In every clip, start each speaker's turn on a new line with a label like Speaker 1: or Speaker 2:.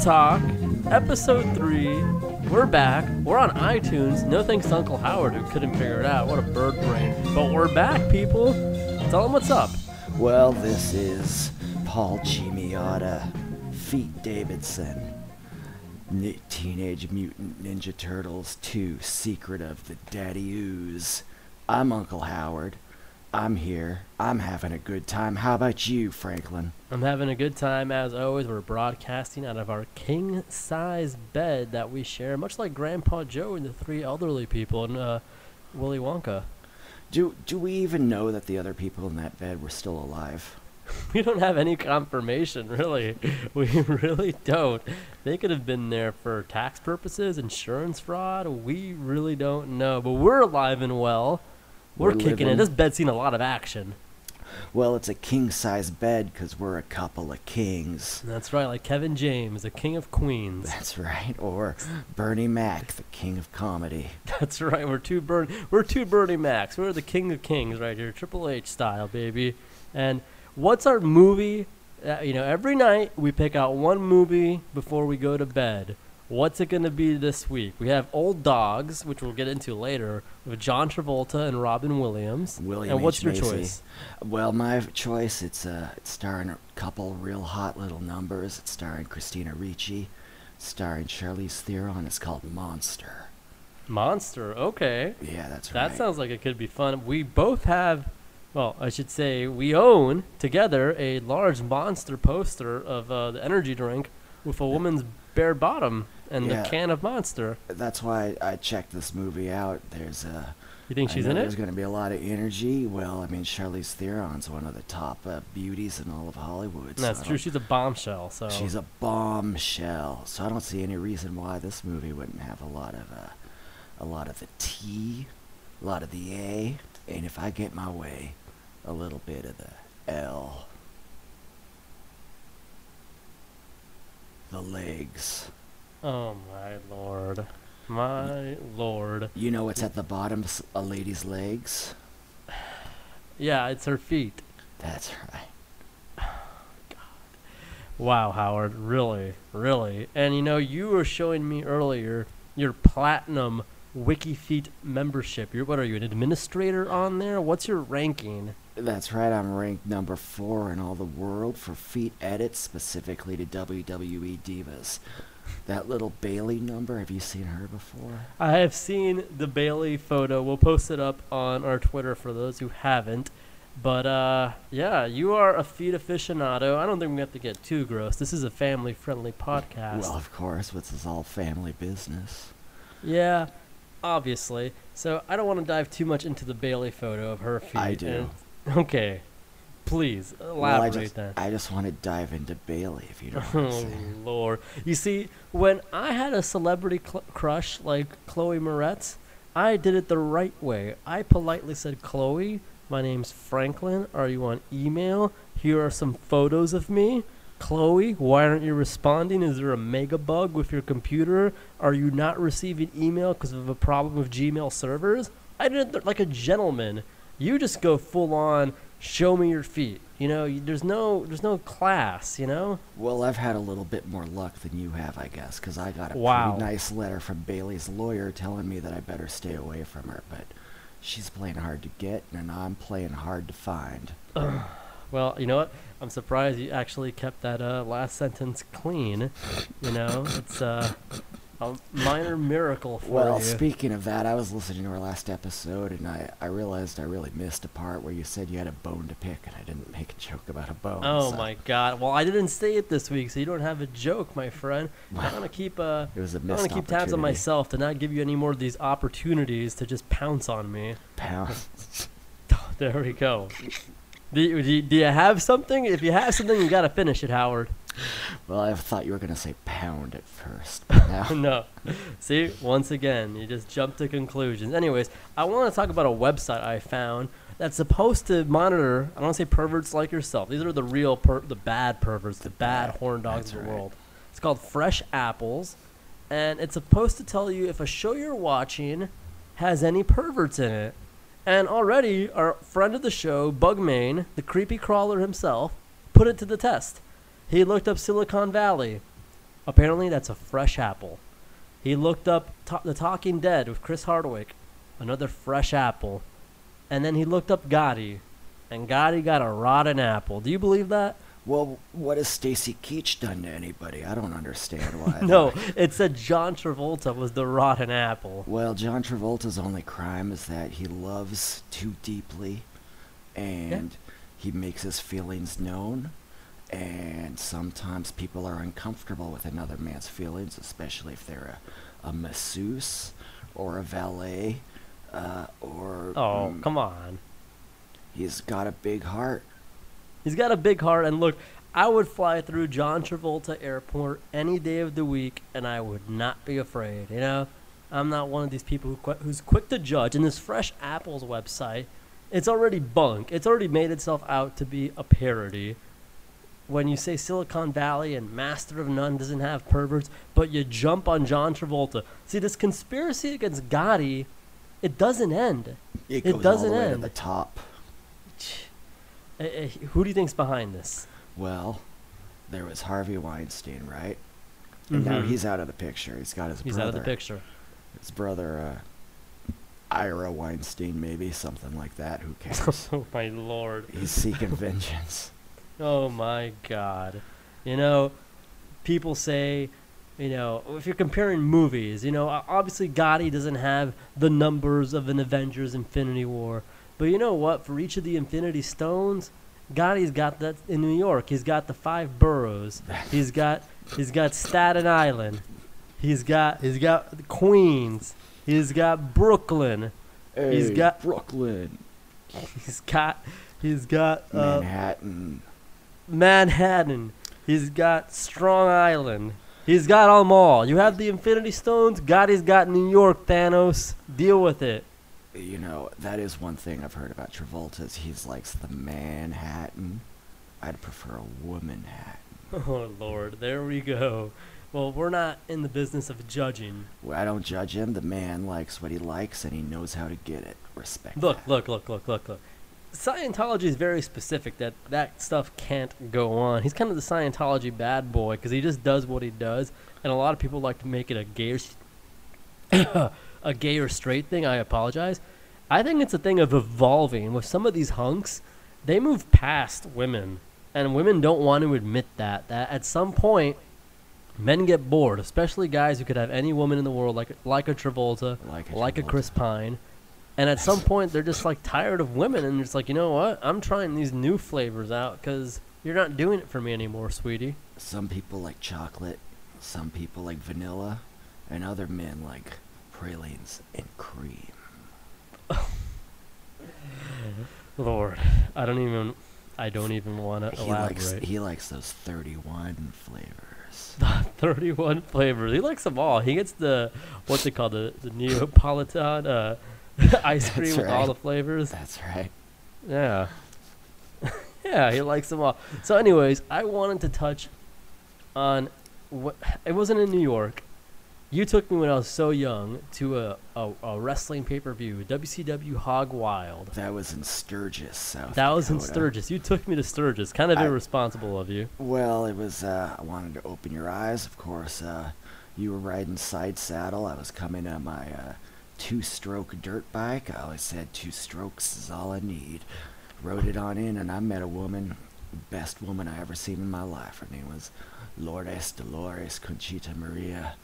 Speaker 1: Talk, episode three. We're back. We're on iTunes. No thanks to Uncle Howard who couldn't figure it out. What a bird brain. But we're back, people. Tell them what's up.
Speaker 2: Well, this is Paul Giamiotta, Feet Davidson, Teenage Mutant Ninja Turtles 2, Secret of the Daddy Ooze. I'm Uncle Howard. I'm here. I'm having a good time. How about you, Franklin?
Speaker 1: I'm having a good time as always. We're broadcasting out of our king size bed that we share, much like Grandpa Joe and the three elderly people in uh, Willy Wonka.
Speaker 2: Do, do we even know that the other people in that bed were still alive?
Speaker 1: We don't have any confirmation, really. We really don't. They could have been there for tax purposes, insurance fraud. We really don't know. But we're alive and well. We're,
Speaker 2: We're
Speaker 1: kicking it. This bed's seen a lot of action.
Speaker 2: Well, it's a king size bed because we're a couple of kings.
Speaker 1: That's right, like Kevin James, the king of queens.
Speaker 2: That's right. Or Bernie Mac, the king of comedy.
Speaker 1: That's right. We're two Bern. We're two Bernie Macs. We're the king of kings right here, Triple H style, baby. And what's our movie? Uh, you know, every night we pick out one movie before we go to bed. What's it going to be this week? We have Old Dogs, which we'll get into later, with John Travolta and Robin Williams.
Speaker 2: William
Speaker 1: and what's
Speaker 2: H.
Speaker 1: your
Speaker 2: Macy.
Speaker 1: choice?
Speaker 2: Well, my choice it's uh, it's starring a couple real hot little numbers. It's starring Christina Ricci, starring Charlize Theron. It's called Monster.
Speaker 1: Monster. Okay.
Speaker 2: Yeah, that's right.
Speaker 1: That sounds like it could be fun. We both have, well, I should say, we own together a large monster poster of uh, the energy drink with a woman's bare bottom and
Speaker 2: Yeah.
Speaker 1: the can of Monster.
Speaker 2: That's why I checked this movie out. There's a.
Speaker 1: You think
Speaker 2: I
Speaker 1: she's in
Speaker 2: There's going to be a lot of energy. Well, I mean, Charlize Theron's one of the top uh, beauties in all of Hollywood. so
Speaker 1: That's true. She's a bombshell. So
Speaker 2: She's a bombshell. So I don't see any reason why this movie wouldn't have a lot of uh, a lot of the T, a lot of the A, and if I get my way, a little bit of the L. The legs.
Speaker 1: Oh my lord, my lord.
Speaker 2: You know what's at the bottom of a lady's legs?
Speaker 1: Yeah, it's her feet.
Speaker 2: That's right. God.
Speaker 1: Wow, Howard, really, really. And you know, you were showing me earlier your platinum WikiFeet membership. You're what are you, an administrator on there? What's your ranking?
Speaker 2: That's right. I'm ranked number four in all the world for feet edits, specifically to WWE divas. That little Bayley number. Have you seen her before?
Speaker 1: I have seen the Bayley photo. We'll post it up on our Twitter for those who haven't. But uh, yeah, you are a feet aficionado. I don't think we have to get too gross. This is a family-friendly podcast.
Speaker 2: Well, of course, this is all family business.
Speaker 1: yeah, obviously. So I don't want to dive too much into the Bayley photo of her feet.
Speaker 2: I do.
Speaker 1: and- okay, please elaborate
Speaker 2: well, I just,
Speaker 1: then.
Speaker 2: I just want to dive into Bayley, if you don't
Speaker 1: Oh. Lord! You see, when I had a celebrity cl- crush like Chloe Moretz, I did it the right way. I politely said, "Chloe, my name's Franklin. Are you on email? Here are some photos of me." Chloe, why aren't you responding? Is there a mega bug with your computer? Are you not receiving email because of a problem with Gmail servers? I did it th- like a gentleman. You just go full on. Show me your feet. You know, you, there's no, there's no class. You know.
Speaker 2: Well, I've had a little bit more luck than you have, I guess, because I got a
Speaker 1: Wow.
Speaker 2: pretty nice letter from Bayley's lawyer telling me that I better stay away from her. But she's playing hard to get, and I'm playing hard to find.
Speaker 1: Well, you know what? I'm surprised you actually kept that uh, last sentence clean. You know, it's uh, a minor miracle for
Speaker 2: Well,
Speaker 1: you.
Speaker 2: speaking of that, I was listening to our last episode, and I, I realized I really missed a part where you said you had a bone to pick, and I didn't make a joke about a bone.
Speaker 1: oh
Speaker 2: so
Speaker 1: my God! Well, I didn't say it this week, so you don't have a joke, my friend. I'm gonna keep uh,
Speaker 2: It was a
Speaker 1: I'm gonna keep tabs on myself to not give you any more of these opportunities to just pounce on me.
Speaker 2: Pound.
Speaker 1: There we go. Do you, do you- have something? If you have something, you gotta finish it, Howard.
Speaker 2: well, I thought you were gonna say pound at first, now
Speaker 1: no. See, once again, you just jump to conclusions. Anyways, I want to talk about a website I found that's supposed to monitor. I don't want to say perverts like yourself. These are the real, per- the bad perverts, the bad
Speaker 2: bad-
Speaker 1: horn dogs
Speaker 2: that's
Speaker 1: of the
Speaker 2: right.
Speaker 1: world. It's called Fresh Apples, and it's supposed to tell you if a show you're watching has any perverts in it. And already, our friend of the show, Bugmane, the creepy crawler himself, put it to the test. He looked up Silicon Valley, Apparently, that's a fresh apple. He looked up to- The Talking Dead with Chris Hardwick, another fresh apple. And then he looked up Gotti, and Gotti got a rotten apple. Do you believe that?
Speaker 2: Well, what has Stacy Keach done to anybody? I don't understand why.
Speaker 1: No, it said John Travolta was the rotten apple.
Speaker 2: Well, John Travolta's only crime is that he loves too deeply and he makes his feelings known. And sometimes people are uncomfortable with another man's feelings, especially if they're a, a masseuse or a valet uh, or.
Speaker 1: Oh,
Speaker 2: mm,
Speaker 1: come on.
Speaker 2: He's got a big heart.
Speaker 1: He's got a big heart, and look, I would fly through John Travolta Airport any day of the week, and I would not be afraid. You know, I'm not one of these people who qu- who's quick to judge. And this Fresh Apples website, it's already bunk. It's already made itself out to be a parody. When you say Silicon Valley and Master of None doesn't have perverts, but you jump on John Travolta. See, this conspiracy against Gotti, it doesn't end.
Speaker 2: It,
Speaker 1: It doesn't
Speaker 2: all the way
Speaker 1: end.
Speaker 2: to the top.
Speaker 1: Eh, eh, Who do you think's behind this?
Speaker 2: Well, there was Harvey Weinstein, right? And now
Speaker 1: Mhm.
Speaker 2: he's out of the picture. He's got his
Speaker 1: He's
Speaker 2: brother.
Speaker 1: He's out of the picture.
Speaker 2: His brother, uh, Ira Weinstein, maybe something like that. Who cares?
Speaker 1: oh my lord.
Speaker 2: He's seeking vengeance.
Speaker 1: Oh my god. You know, people say, you know, if you're comparing movies, you know, obviously Gotti doesn't have the numbers of an Avengers Infinity War. But you know what? For each of the Infinity Stones, Gotti's got that in New York. He's got the five boroughs. He's got he's got Staten Island. He's got he's got Queens. He's got Brooklyn. He's got-
Speaker 2: Brooklyn,
Speaker 1: He's got he's got uh,
Speaker 2: Manhattan.
Speaker 1: Manhattan. He's got Strong Island. He's got them all. You have the Infinity Stones. Gotti's got New York. Thanos. Deal with it.
Speaker 2: You know, that is one thing I've heard about Travolta. Is he likes the Manhattan. I'd prefer a woman hat.
Speaker 1: Oh Lord, there we go. Well, we're not in the business of judging.
Speaker 2: Well, I don't judge him. The man likes what he likes, and he knows how to get it. Respect.
Speaker 1: Look,
Speaker 2: that.
Speaker 1: look, look, look, look, look. Scientology is very specific that that stuff can't go on. He's kind of the Scientology bad boy because he just does what he does, and a lot of people like to make it a gay, or a gay or straight thing. I apologize. I think it's a thing of evolving. With some of these hunks, they move past women, and women don't want to admit that. That at some point, men get bored, especially guys who could have any woman in the world, like like a Travolta,
Speaker 2: Like a
Speaker 1: like a Chris Pine. And at some point, they're just like tired of women, and it's like, you know what? I'm trying these new flavors out because you're not doing it for me anymore, sweetie.
Speaker 2: Some people like chocolate, some people like vanilla, and other men like pralines and cream.
Speaker 1: Lord, I don't even, I don't even want to
Speaker 2: He likes
Speaker 1: elaborate.
Speaker 2: he likes those 31 flavors.
Speaker 1: The 31 flavors. He likes them all. He gets the what's it called, the the Neapolitan uh, ice cream
Speaker 2: That's
Speaker 1: with all the flavors.
Speaker 2: That's right.
Speaker 1: Yeah. yeah, he likes them all. So, anyways, I wanted to touch on what it wasn't in New York. You took me when I was so young to a, a, a wrestling pay per view, WCW Hog Wild.
Speaker 2: That was in Sturgis, South
Speaker 1: That was in Sturgis. You took me to Sturgis. Kind of
Speaker 2: I-
Speaker 1: irresponsible of you.
Speaker 2: Well, it was. Uh, I wanted to open your eyes. Of course, uh, you were riding side saddle. I was coming on my uh, two-stroke dirt bike. I always said two strokes is all I need. Rode it on in, and I met a woman, best woman I ever seen in my life. Her name was Lourdes Dolores Conchita Maria,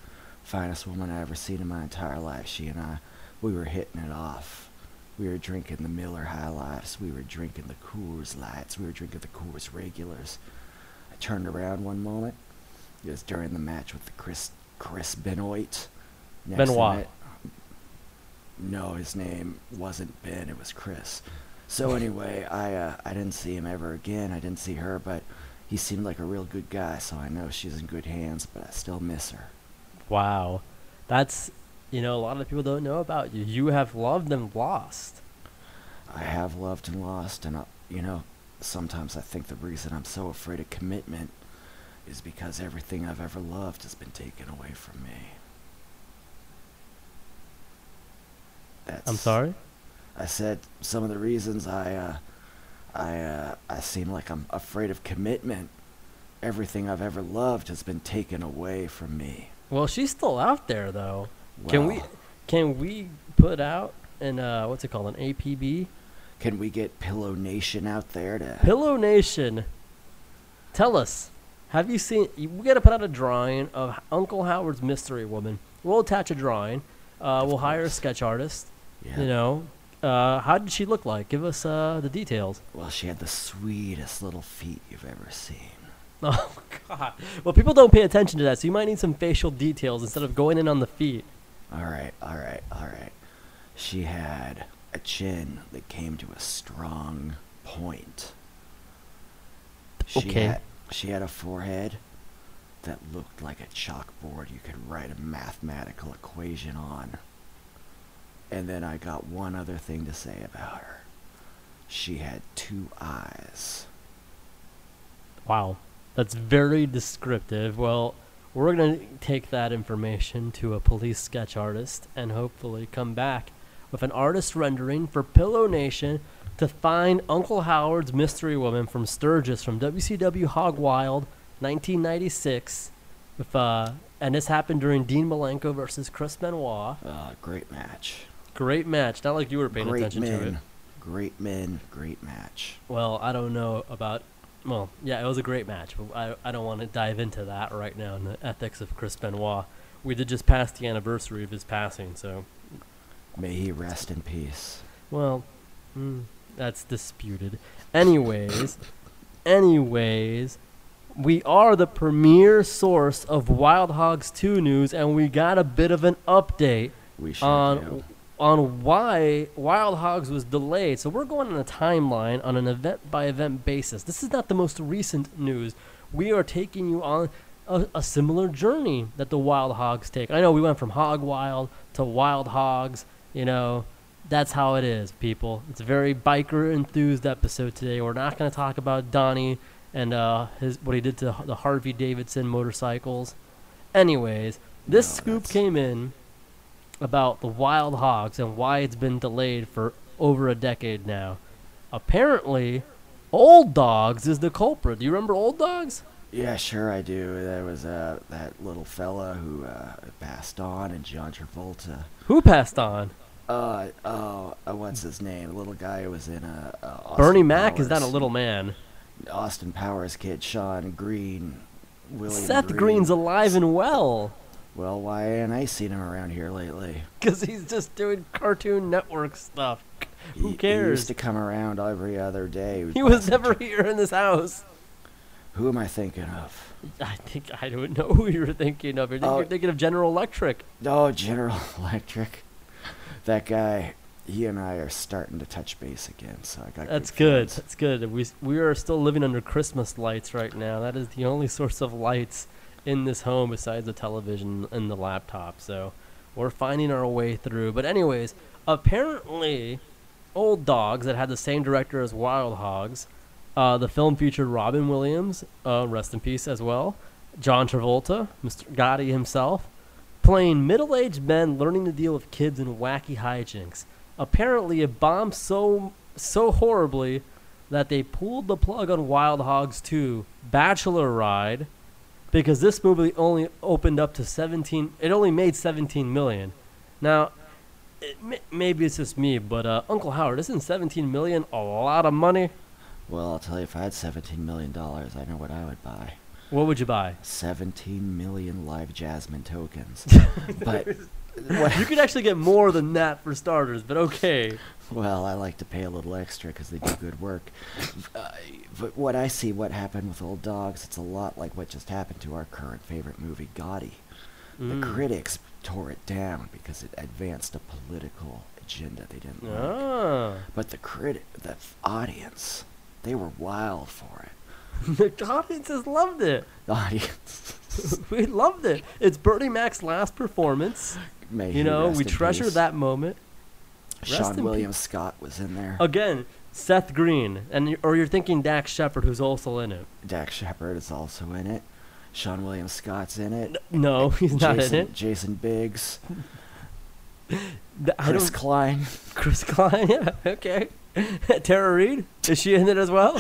Speaker 2: finest woman I ever seen in my entire life. She and I, we were hitting it off. We were drinking the Miller High Lifes. We were drinking the Coors Lights. We were drinking the Coors Regulars. I turned around one moment. It was during the match with the Chris Chris Benoit. Next
Speaker 1: Benoit.
Speaker 2: No, his name wasn't Ben. It was Chris. So anyway, I uh, I didn't see him ever again. I didn't see her, but he seemed like a real good guy. So I know she's in good hands. But I still miss her.
Speaker 1: Wow. That's, you know, a lot of people don't know about you. You have loved and lost.
Speaker 2: I have loved and lost, and I, you know, sometimes I think the reason I'm so afraid of commitment is because everything I've ever loved has been taken away from me. That's,
Speaker 1: I'm sorry?
Speaker 2: I said some of the reasons I, uh, I, uh, I seem like I'm afraid of commitment everything I've ever loved has been taken away from me.
Speaker 1: Well, she's still out there though. can we can we put out an uh what's it called an APB?
Speaker 2: Can we get Pillow Nation out there to?
Speaker 1: Pillow Nation. Tell us, have you seen? We got to put out a drawing of Uncle Howard's Mystery Woman. We'll attach a drawing. Uh, we'll hire a sketch artist.
Speaker 2: Yeah.
Speaker 1: You know, uh, how did she look like? Give us uh, the details.
Speaker 2: Well, she had the sweetest little feet you've ever seen.
Speaker 1: Oh God! Well, people don't pay attention to that, so you might need some facial details instead of going in on the feet.
Speaker 2: All right, all right, all right. She had a chin that came to a strong point. She
Speaker 1: Okay.
Speaker 2: Had, she had a forehead that looked like a chalkboard you could write a mathematical equation on. And then I got one other thing to say about her. She had two eyes.
Speaker 1: Wow, that's very descriptive. Well, we're gonna take that information to a police sketch artist and hopefully come back with an artist rendering for Pillow Nation to find Uncle Howard's Mystery Woman from Sturgis from WCW Hog Wild, 1996. With uh, and this happened during Dean Malenko versus Chris Benoit.
Speaker 2: Uh, great match.
Speaker 1: Great match. Not like you were paying
Speaker 2: great
Speaker 1: attention
Speaker 2: men.
Speaker 1: to it.
Speaker 2: Great men. Great match.
Speaker 1: Well, I don't know about. Well, yeah, it was a great match, but I, I don't want to dive into that right now in the ethics of Chris Benoit. We did just pass the anniversary of his passing, so
Speaker 2: May he rest in peace.
Speaker 1: well, mm, that's disputed. Anyways, anyways, we are the premier source of Wild Hogs 2 news, and we got a bit of an update
Speaker 2: We
Speaker 1: on
Speaker 2: do.
Speaker 1: On why Wild Hogs was delayed. So we're going on a timeline on an event by event basis. This is not the most recent news. We are taking you on a, a similar journey that the Wild Hogs take. I know we went from Hog Wild to Wild Hogs. You know, that's how it is, people. It's a very biker enthused episode today. We're not going to talk about Donnie and uh, his what he did to the Harvey Davidson motorcycles. Anyways, this
Speaker 2: No,
Speaker 1: scoop
Speaker 2: that's-
Speaker 1: came in about the wild hogs and why it's been delayed for over a decade now. Apparently, Old Dogs is the culprit. Do you remember Old Dogs?
Speaker 2: Yeah, sure I do. There was uh, that little fella who uh, passed on, and John Travolta.
Speaker 1: Who passed on?
Speaker 2: Uh, oh, uh, what's his name? The little guy who was in uh, uh, Austin
Speaker 1: Bernie Mac is not a little man.
Speaker 2: Austin Powers kid, Sean Green, William
Speaker 1: Seth
Speaker 2: Green.
Speaker 1: Green's alive and well
Speaker 2: Well, why ain't I seen him around here lately?
Speaker 1: because he's just doing Cartoon Network stuff. Who
Speaker 2: He- He
Speaker 1: cares?
Speaker 2: used to come around every other day.
Speaker 1: He was never here in this house.
Speaker 2: Who am I thinking of?
Speaker 1: I think I don't know who you're thinking of. You're,
Speaker 2: Oh.
Speaker 1: you're thinking of General Electric.
Speaker 2: Oh, General Electric. That guy. He and I are starting to touch base again, so I got.
Speaker 1: That's
Speaker 2: good.
Speaker 1: good. That's good. We we are still living under Christmas lights right now. That is the only source of lights in this home besides the television and the laptop. So we're finding our way through. But anyways, apparently, Old Dogs that had the same director as Wild Hogs. Uh, the film featured Robin Williams, uh, rest in peace as well. John Travolta, Mr. Gotti himself, playing middle-aged men learning to deal with kids in wacky hijinks. Apparently, it bombed so so horribly that they pulled the plug on Wild Hogs 2 Bachelor Ride because this movie only opened up to 17 it only made 17 million. Now, it, maybe it's just me, but uh, Uncle Howard, isn't 17 million a lot of money?
Speaker 2: Well, I'll tell you, if I had seventeen million dollars, I know what I would buy.
Speaker 1: What would you buy?
Speaker 2: Seventeen million LiveJasmin tokens. but?
Speaker 1: You could actually get more than that for starters, but okay.
Speaker 2: Well, I like to pay a little extra because they do good work. Uh, but what I see, what happened with Old Dogs, it's a lot like what just happened to our current favorite movie, Gotti.
Speaker 1: Mm.
Speaker 2: The critics tore it down because it advanced a political agenda they didn't like.
Speaker 1: Ah.
Speaker 2: But the critic, the f- audience, they were wild for it.
Speaker 1: the audiences has loved it.
Speaker 2: The audience,
Speaker 1: we loved it. It's Bernie Mac's last performance.
Speaker 2: May
Speaker 1: You know, we treasure
Speaker 2: peace.
Speaker 1: that moment. rest
Speaker 2: Sean
Speaker 1: peace.
Speaker 2: William Scott was in there.
Speaker 1: Again, Seth Green, and or you're thinking Dax Shepard, who's also in it.
Speaker 2: Dax Shepard is also in it. Seann William Scott's in it.
Speaker 1: No, he's not
Speaker 2: Jason,
Speaker 1: in it.
Speaker 2: Jason Biggs.
Speaker 1: Th- I
Speaker 2: Chris. Klein.
Speaker 1: Chris Klein, yeah, okay. Tara Reid, is she in it as well?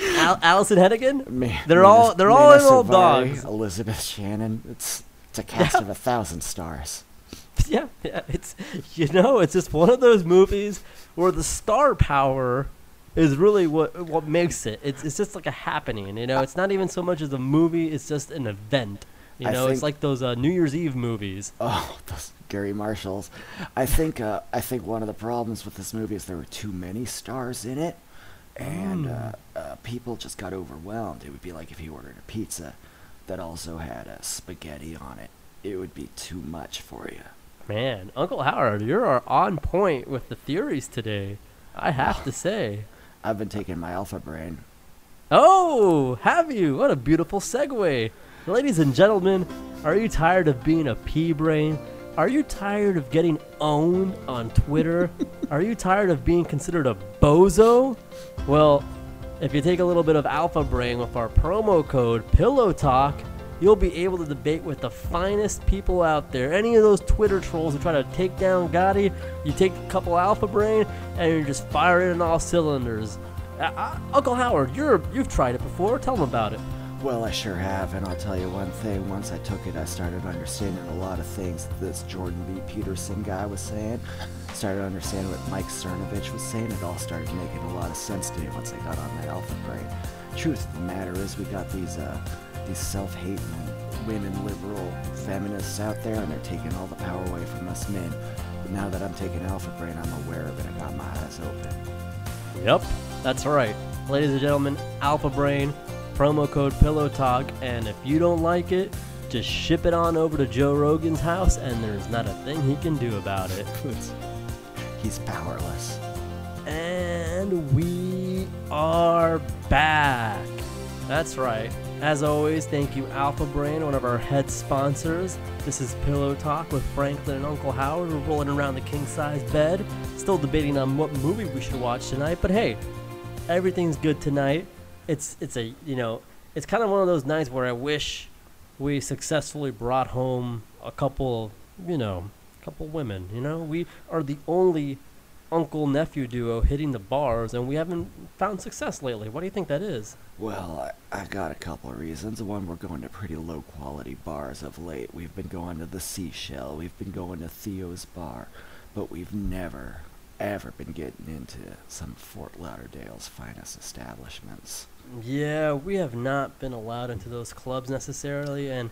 Speaker 1: Al- Alyson
Speaker 2: Hannigan.
Speaker 1: They're all- they're all old dogs.
Speaker 2: Elizabeth Shannon. It's it's a cast of a thousand stars.
Speaker 1: Yeah, yeah, it's you know, it's just one of those movies where the star power is really what what makes it. It's it's just like a happening, you know. It's not even so much as a movie; it's just an event. You know, it's like those uh, New Year's Eve movies.
Speaker 2: Oh, those Gary Marshalls. I think uh, I think one of the problems with this movie is there were too many stars in it, and uh, uh, people just got overwhelmed. It would be like if you ordered a pizza that also had a spaghetti on it. It would be too much for you.
Speaker 1: Man, Uncle Howard, you're on point with the theories today. I have to say.
Speaker 2: I've been taking my Alpha Brain.
Speaker 1: Oh, have you? What a beautiful segue. Ladies and gentlemen, are you tired of being a pea brain? Are you tired of getting owned on Twitter? are you tired of being considered a bozo? Well, if you take a little bit of alpha brain with our promo code Pillow Talk, you'll be able to debate with the finest people out there. Any of those Twitter trolls who try to take down Gotti, you take a couple alpha brain and you're just firing in all cylinders. Uh, uh, Uncle Howard, you're you've tried it before. Tell them about it.
Speaker 2: Well, I sure have, and I'll tell you one thing. Once I took it, I started understanding a lot of things that this Jordan B. Peterson guy was saying. Started understanding what Mike Cernovich was saying. It all started making a lot of sense to me once I got on that alpha brain. Truth of the matter is, we got these uh, these self-hating women, liberal feminists out there, and they're taking all the power away from us men. But now that I'm taking alpha brain, I'm aware of it. I got my eyes open.
Speaker 1: Yep, that's right. Ladies and gentlemen, Alpha Brain, promo code Pillow Talk, and if you don't like it, just ship it on over to Joe Rogan's house, and there's not a thing he can do about it.
Speaker 2: He's powerless.
Speaker 1: And we are back. That's right. As always, thank you, Alpha Brain, one of our head sponsors. This is Pillow Talk with Franklin and Uncle Howard. We're rolling around the king size bed, still debating on what movie we should watch tonight. But hey, everything's good tonight. It's it's a you know it's kind of one of those nights where I wish we successfully brought home a couple you know couple women. You know we are the only uncle nephew duo hitting the bars, and we haven't found success lately. What do you think that is?
Speaker 2: Well, I, I got a couple of reasons. One, we're going to pretty low quality bars of late. We've been going to the Seashell, we've been going to Theo's Bar, but we've never, ever been getting into some Fort Lauderdale's finest establishments.
Speaker 1: Yeah, we have not been allowed into those clubs necessarily, and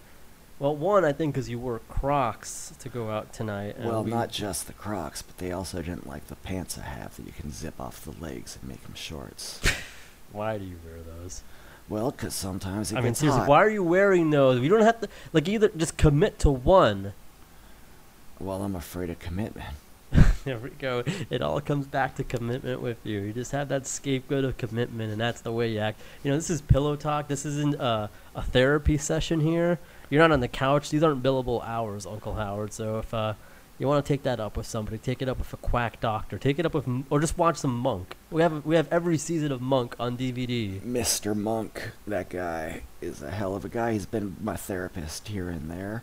Speaker 1: well, one I think because you wore Crocs to go out tonight. And
Speaker 2: well,
Speaker 1: we-
Speaker 2: not just the Crocs, but they also didn't like the pants I have that you can zip off the legs and make them shorts.
Speaker 1: Why do you wear those?
Speaker 2: Well, because sometimes it
Speaker 1: I mean, seriously,
Speaker 2: hot.
Speaker 1: why are you wearing those? You don't have to like either just commit to one.
Speaker 2: Well, I'm afraid of commitment.
Speaker 1: There we go. It all comes back to commitment with you. You just have that scapegoat of commitment, and that's the way you act. You know, this is pillow talk. This isn't uh, a therapy session here. You're not on the couch. These aren't billable hours, Uncle Howard. So if uh, you want to take that up with somebody, take it up with a quack doctor. Take it up with, M- or just watch some Monk. We have we have every season of Monk on DVD.
Speaker 2: Mr. Monk, that guy is a hell of a guy. He's been my therapist here and there.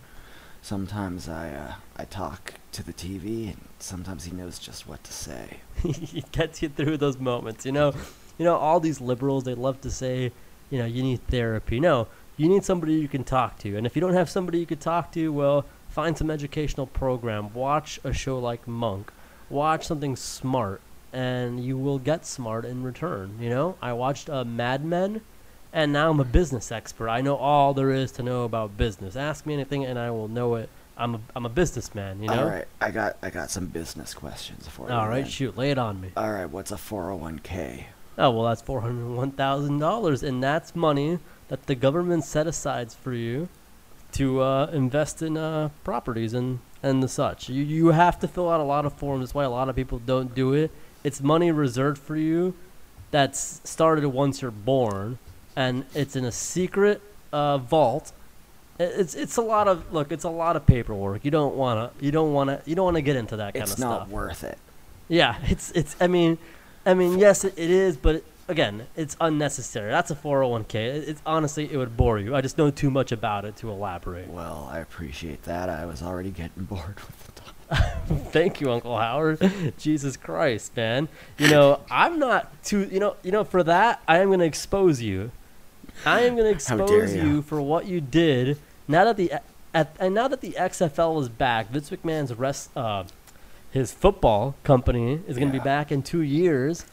Speaker 2: Sometimes I uh, I talk to the TV, and sometimes he knows just what to say.
Speaker 1: he gets you through those moments. You know, you know all these liberals they love to say, you know, you need therapy. No, you need somebody you can talk to. And if you don't have somebody you could talk to, well, find some educational program. Watch a show like Monk. Watch something smart, and you will get smart in return. You know, I watched uh, Mad Men. And now I'm a business expert. I know all there is to know about business. Ask me anything, and I will know it. I'm a I'm a businessman. You know.
Speaker 2: All right, I got I got some business questions for you.
Speaker 1: All right,
Speaker 2: then.
Speaker 1: shoot, lay it on me.
Speaker 2: All right, what's a 401k?
Speaker 1: Oh well, that's four hundred one thousand dollars, and that's money that the government set aside for you to uh, invest in uh, properties and and the such. You you have to fill out a lot of forms. That's why a lot of people don't do it. It's money reserved for you that's started once you're born, and it's in a secret uh, vault. It's it's a lot of look. It's a lot of paperwork. You don't wanna you don't wanna you don't wanna get into that kind
Speaker 2: It's
Speaker 1: of
Speaker 2: not
Speaker 1: stuff.
Speaker 2: worth it.
Speaker 1: Yeah, it's it's. I mean, I mean, yes, it, it is, but again, it's unnecessary. That's a 401k. It's honestly, it would bore you. I just know too much about it to elaborate.
Speaker 2: Well, I appreciate that. I was already getting bored with the topic.
Speaker 1: Thank you, Uncle Howard. Jesus Christ, man. You know, I'm not too. You know, you know. For that, I am going to expose you. I am going to expose
Speaker 2: you.
Speaker 1: you for what you did. Now that the at, and now that the XFL is back, Vince McMahon's rest, uh, his football company is going to
Speaker 2: Yeah.
Speaker 1: be back in two years.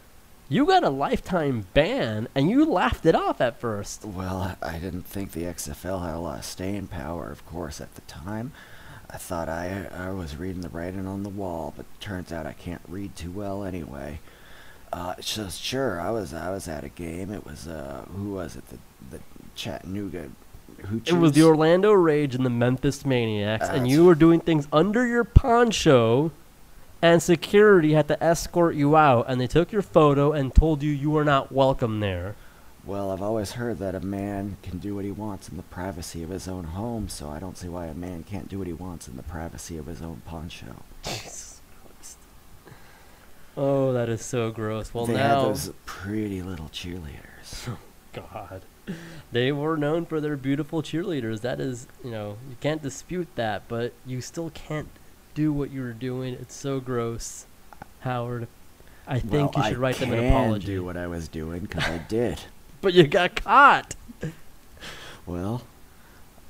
Speaker 1: You got a lifetime ban, and you laughed it off at first.
Speaker 2: Well, I didn't think the XFL had a lot of staying power, of course, at the time. I thought I I was reading the writing on the wall, but turns out I can't read too well anyway. Uh, so sure, I was I was at a game. It was uh, who was it? The the Chattanooga.
Speaker 1: It was the Orlando Rage and the Memphis Maniax, and you were doing things under your poncho, and security had to escort you out, and they took your photo and told you you were not welcome there.
Speaker 2: Well, I've always heard that a man can do what he wants in the privacy of his own home, so I don't see why a man can't do what he wants in the privacy of his own poncho.
Speaker 1: Jesus Christ. Oh, that is so gross. Well,
Speaker 2: they
Speaker 1: now,
Speaker 2: had those pretty little cheerleaders.
Speaker 1: Oh, God, they were known for their beautiful cheerleaders. That is, you know, you can't dispute that, but you still can't do what you were doing. It's so gross, Howard. I think
Speaker 2: well,
Speaker 1: you should write them an apology.
Speaker 2: do what I was doing because I did.
Speaker 1: But you got caught.
Speaker 2: Well,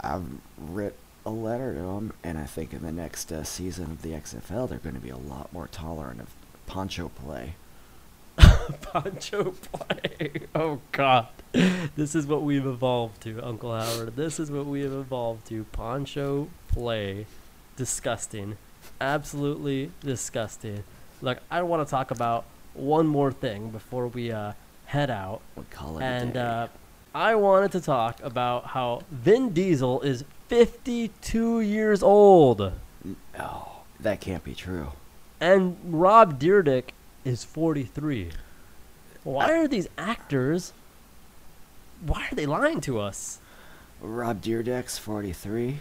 Speaker 2: I've writ a letter to them, and I think in the next uh, season of the XFL, they're going to be a lot more tolerant of poncho play.
Speaker 1: Poncho play. Oh God, this is what we've evolved to, Uncle Howard. This is what we have evolved to. Poncho play. Disgusting. Absolutely disgusting. Look, I want to talk about one more thing before we uh, head out.
Speaker 2: We call it a
Speaker 1: And
Speaker 2: day.
Speaker 1: uh, I wanted to talk about how Vin Diesel is 52 years old.
Speaker 2: oh, that can't be true.
Speaker 1: And Rob Dyrdek is 43. Why are these actors? Why are they lying to us?
Speaker 2: Rob Dyrdek's 43.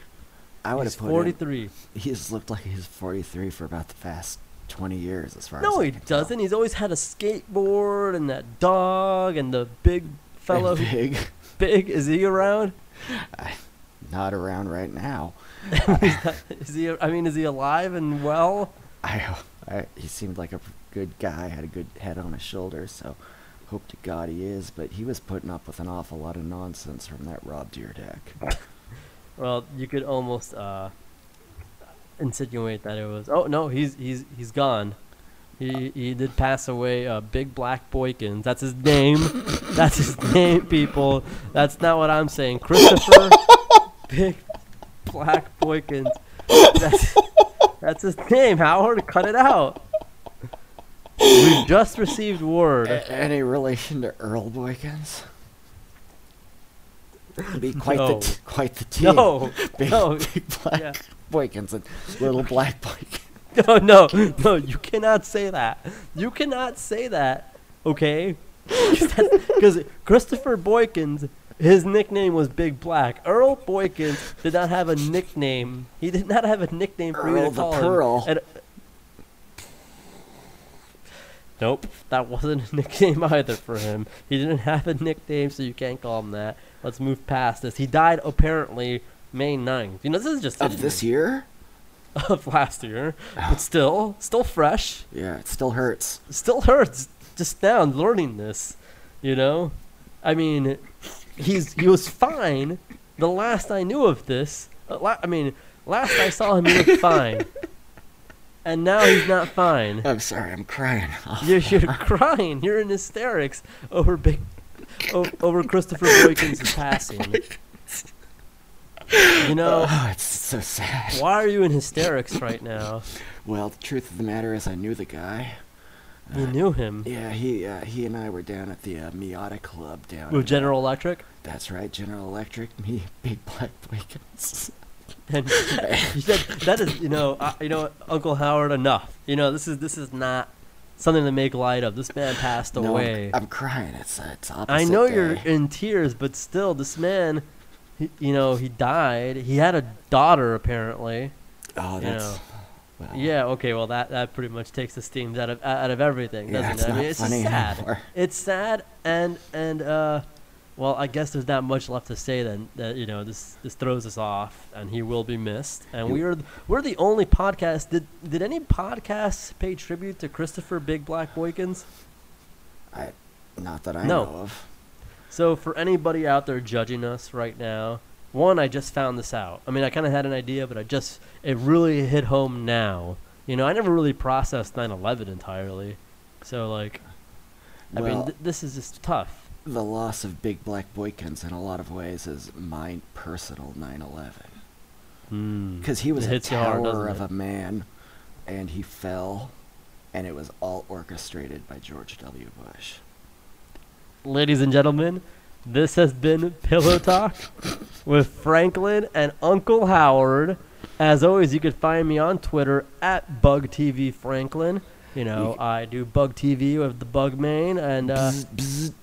Speaker 2: I would
Speaker 1: He's
Speaker 2: have put him.
Speaker 1: 43.
Speaker 2: He's looked like he's 43 for about the past 20 years, as far as
Speaker 1: No, he doesn't. He's always had a skateboard and that dog and the big fellow.
Speaker 2: big.
Speaker 1: big is he around?
Speaker 2: Not around right now.
Speaker 1: Is he? I mean, is he alive and well?
Speaker 2: I, I, he seemed like a good guy, had a good head on his shoulders, so hope to God he is. But he was putting up with an awful lot of nonsense from that Rob Dyrdek.
Speaker 1: Well, you could almost uh, insinuate that it was. Oh no, he's he's he's gone. He he did pass away. Uh, Big Black Boykins. That's his name. That's his name, people. That's not what I'm saying. Christopher Big Black Boykins. That's, that's his name. Howard, cut it out. We've just received word.
Speaker 2: A- any relation to Earl Boykins? Be quite
Speaker 1: No.
Speaker 2: the t- quite the team.
Speaker 1: No,
Speaker 2: big,
Speaker 1: no,
Speaker 2: big black
Speaker 1: yeah.
Speaker 2: Boykins and little black Boykins.
Speaker 1: No, no, no, you cannot say that. You cannot say that, okay? Because Christopher Boykins, his nickname was Big Black. Earl Boykins did not have a nickname. He did not have a nickname for you
Speaker 2: Earl
Speaker 1: to
Speaker 2: the
Speaker 1: call him.
Speaker 2: Pearl.
Speaker 1: And- nope, that wasn't a nickname either for him. He didn't have a nickname, so you can't call him that. Let's move past this. He died apparently May 9th. You know, this is just
Speaker 2: Of this year?
Speaker 1: of last year, but still, still fresh.
Speaker 2: Yeah, it still hurts.
Speaker 1: Still hurts just now learning this. You know, I mean, he's he was fine. The last I knew of this, uh, I mean, last I saw him, he looked fine, and now he's not fine.
Speaker 2: I'm sorry, I'm crying.
Speaker 1: You're, you're crying. You're in hysterics over big, over Christopher Boykins' passing. You know,
Speaker 2: oh, it's so sad.
Speaker 1: why are you in hysterics right now?
Speaker 2: Well, the truth of the matter is, I knew the guy.
Speaker 1: You knew him
Speaker 2: Yeah, he uh, he and I were down at the uh, Miata Club down.
Speaker 1: with
Speaker 2: in, uh,
Speaker 1: General Electric.
Speaker 2: That's right, General Electric. Me, Big Black Boykins.
Speaker 1: And he said that is, you know, uh, you know, Uncle Howard, enough. You know, this is this is not something to make light of. This man passed
Speaker 2: No, I'm-
Speaker 1: away.
Speaker 2: I'm, crying. It's uh, it's opposite
Speaker 1: I know you're in tears, but still, this man, he, you know, he died. He had a daughter, apparently.
Speaker 2: Oh, that's. Well,
Speaker 1: Yeah, okay, well, that, that pretty much takes the steams out of out of everything,
Speaker 2: yeah,
Speaker 1: doesn't
Speaker 2: it's
Speaker 1: it? I mean, it's
Speaker 2: funny
Speaker 1: sad.
Speaker 2: anymore.
Speaker 1: It's sad, and and uh, Well, I guess there's not much left to say then. That you know, this this throws us off, and he will be missed. And we are we're the only podcast. Did did any podcasts pay tribute to Christopher Big Black Boykins?
Speaker 2: I, not that I
Speaker 1: No.
Speaker 2: know of.
Speaker 1: So for anybody out there judging us right now, one, I just found this out. I mean, I kind of had an idea, but I just it really hit home now. You know, I never really processed 9/11 entirely. So like, I mean, th- this is just tough.
Speaker 2: The loss of Big Black Boykins in a lot of ways is my personal 9/11
Speaker 1: Hmm.
Speaker 2: because he was
Speaker 1: It
Speaker 2: a
Speaker 1: you hard,
Speaker 2: tower of
Speaker 1: it?
Speaker 2: a man, and he fell, and it was all orchestrated by George W. Bush.
Speaker 1: Ladies and gentlemen, this has been Pillow Talk with Franklin and Uncle Howard. As always, you can find me on Twitter at BugTVFranklin. You know, I do Bug TV with the Bug Main, and uh,
Speaker 2: Bzz, bzz.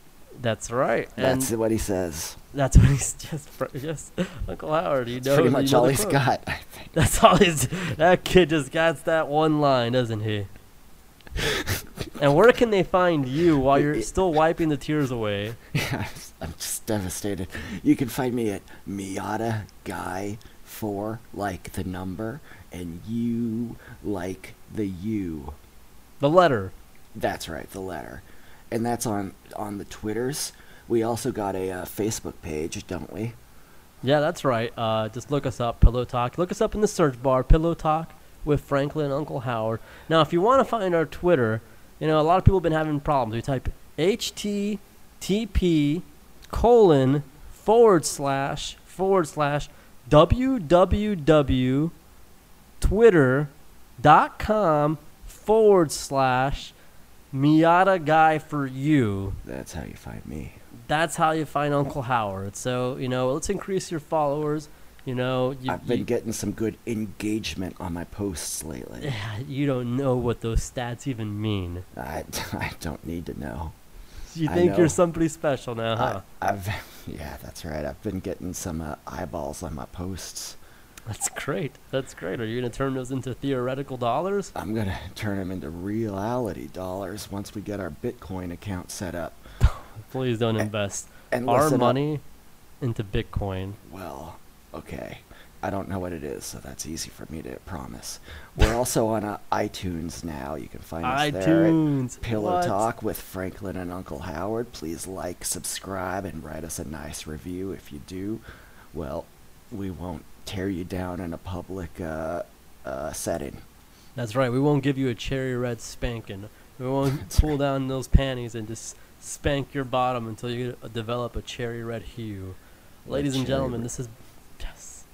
Speaker 1: That's right. And
Speaker 2: That's what he says.
Speaker 1: that's what he's just, just Uncle Howard. You know,
Speaker 2: That's pretty much all he's
Speaker 1: quote.
Speaker 2: got. I think.
Speaker 1: That's all he's. That kid just got that one line, doesn't he? and where can they find you while you're still wiping the tears away?
Speaker 2: Yeah, I'm just devastated. You can find me at Miata Guy Four, like the number, and you like the U.
Speaker 1: The letter.
Speaker 2: That's right, the letter, and that's on on the Twitters. We also got a uh, Facebook page, don't we?
Speaker 1: Yeah, that's right. Uh, just look us up, Pillow Talk. Look us up in the search bar, Pillow Talk with Franklin Uncle Howard. Now, if you want to find our Twitter, you know, a lot of people have been having problems. We type HTTP colon forward slash forward slash www twitter.com forward slash Miata guy for you.
Speaker 2: That's how you find me.
Speaker 1: That's how you find Uncle Howard. So, you know, let's increase your followers. You know, you,
Speaker 2: I've been
Speaker 1: you,
Speaker 2: getting some good engagement on my posts lately.
Speaker 1: you don't know what those stats even mean.
Speaker 2: I, I don't need to know.
Speaker 1: You think you're somebody special now, huh?
Speaker 2: I, I've yeah, that's right. I've been getting some uh, eyeballs on my posts.
Speaker 1: That's great. That's great. Are you going to turn those into theoretical dollars?
Speaker 2: I'm gonna turn them into reality dollars once we get our Bitcoin account set up.
Speaker 1: Please don't
Speaker 2: A-
Speaker 1: invest
Speaker 2: And
Speaker 1: our
Speaker 2: listen up-
Speaker 1: money into Bitcoin.
Speaker 2: Well, okay. I don't know what it is, so that's easy for me to promise. We're also on uh, iTunes now. You can find us there.
Speaker 1: iTunes.
Speaker 2: Pillow
Speaker 1: What?
Speaker 2: Talk with Franklin and Uncle Howard. Please like, subscribe, and write us a nice review. If you do, well, we won't tear you down in a public uh, uh, setting.
Speaker 1: That's right. We won't give you a cherry red spanking. We won't pull down those panties and just spank your bottom until you develop a cherry red hue. Ladies and gentlemen,
Speaker 2: red-
Speaker 1: this is yes.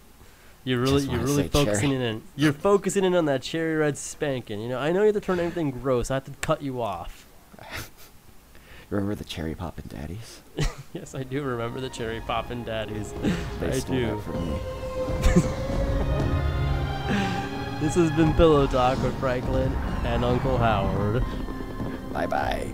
Speaker 1: You're really you're really focusing
Speaker 2: cherry.
Speaker 1: in. You're focusing in on that cherry red spanking. You know, I know you have to turn everything gross. I have to cut you off.
Speaker 2: Remember the cherry poppin' daddies?
Speaker 1: Yes, I do remember the cherry poppin' daddies.
Speaker 2: They
Speaker 1: I do. This has been Pillow Talk with Franklin and Uncle Howard.
Speaker 2: Bye bye.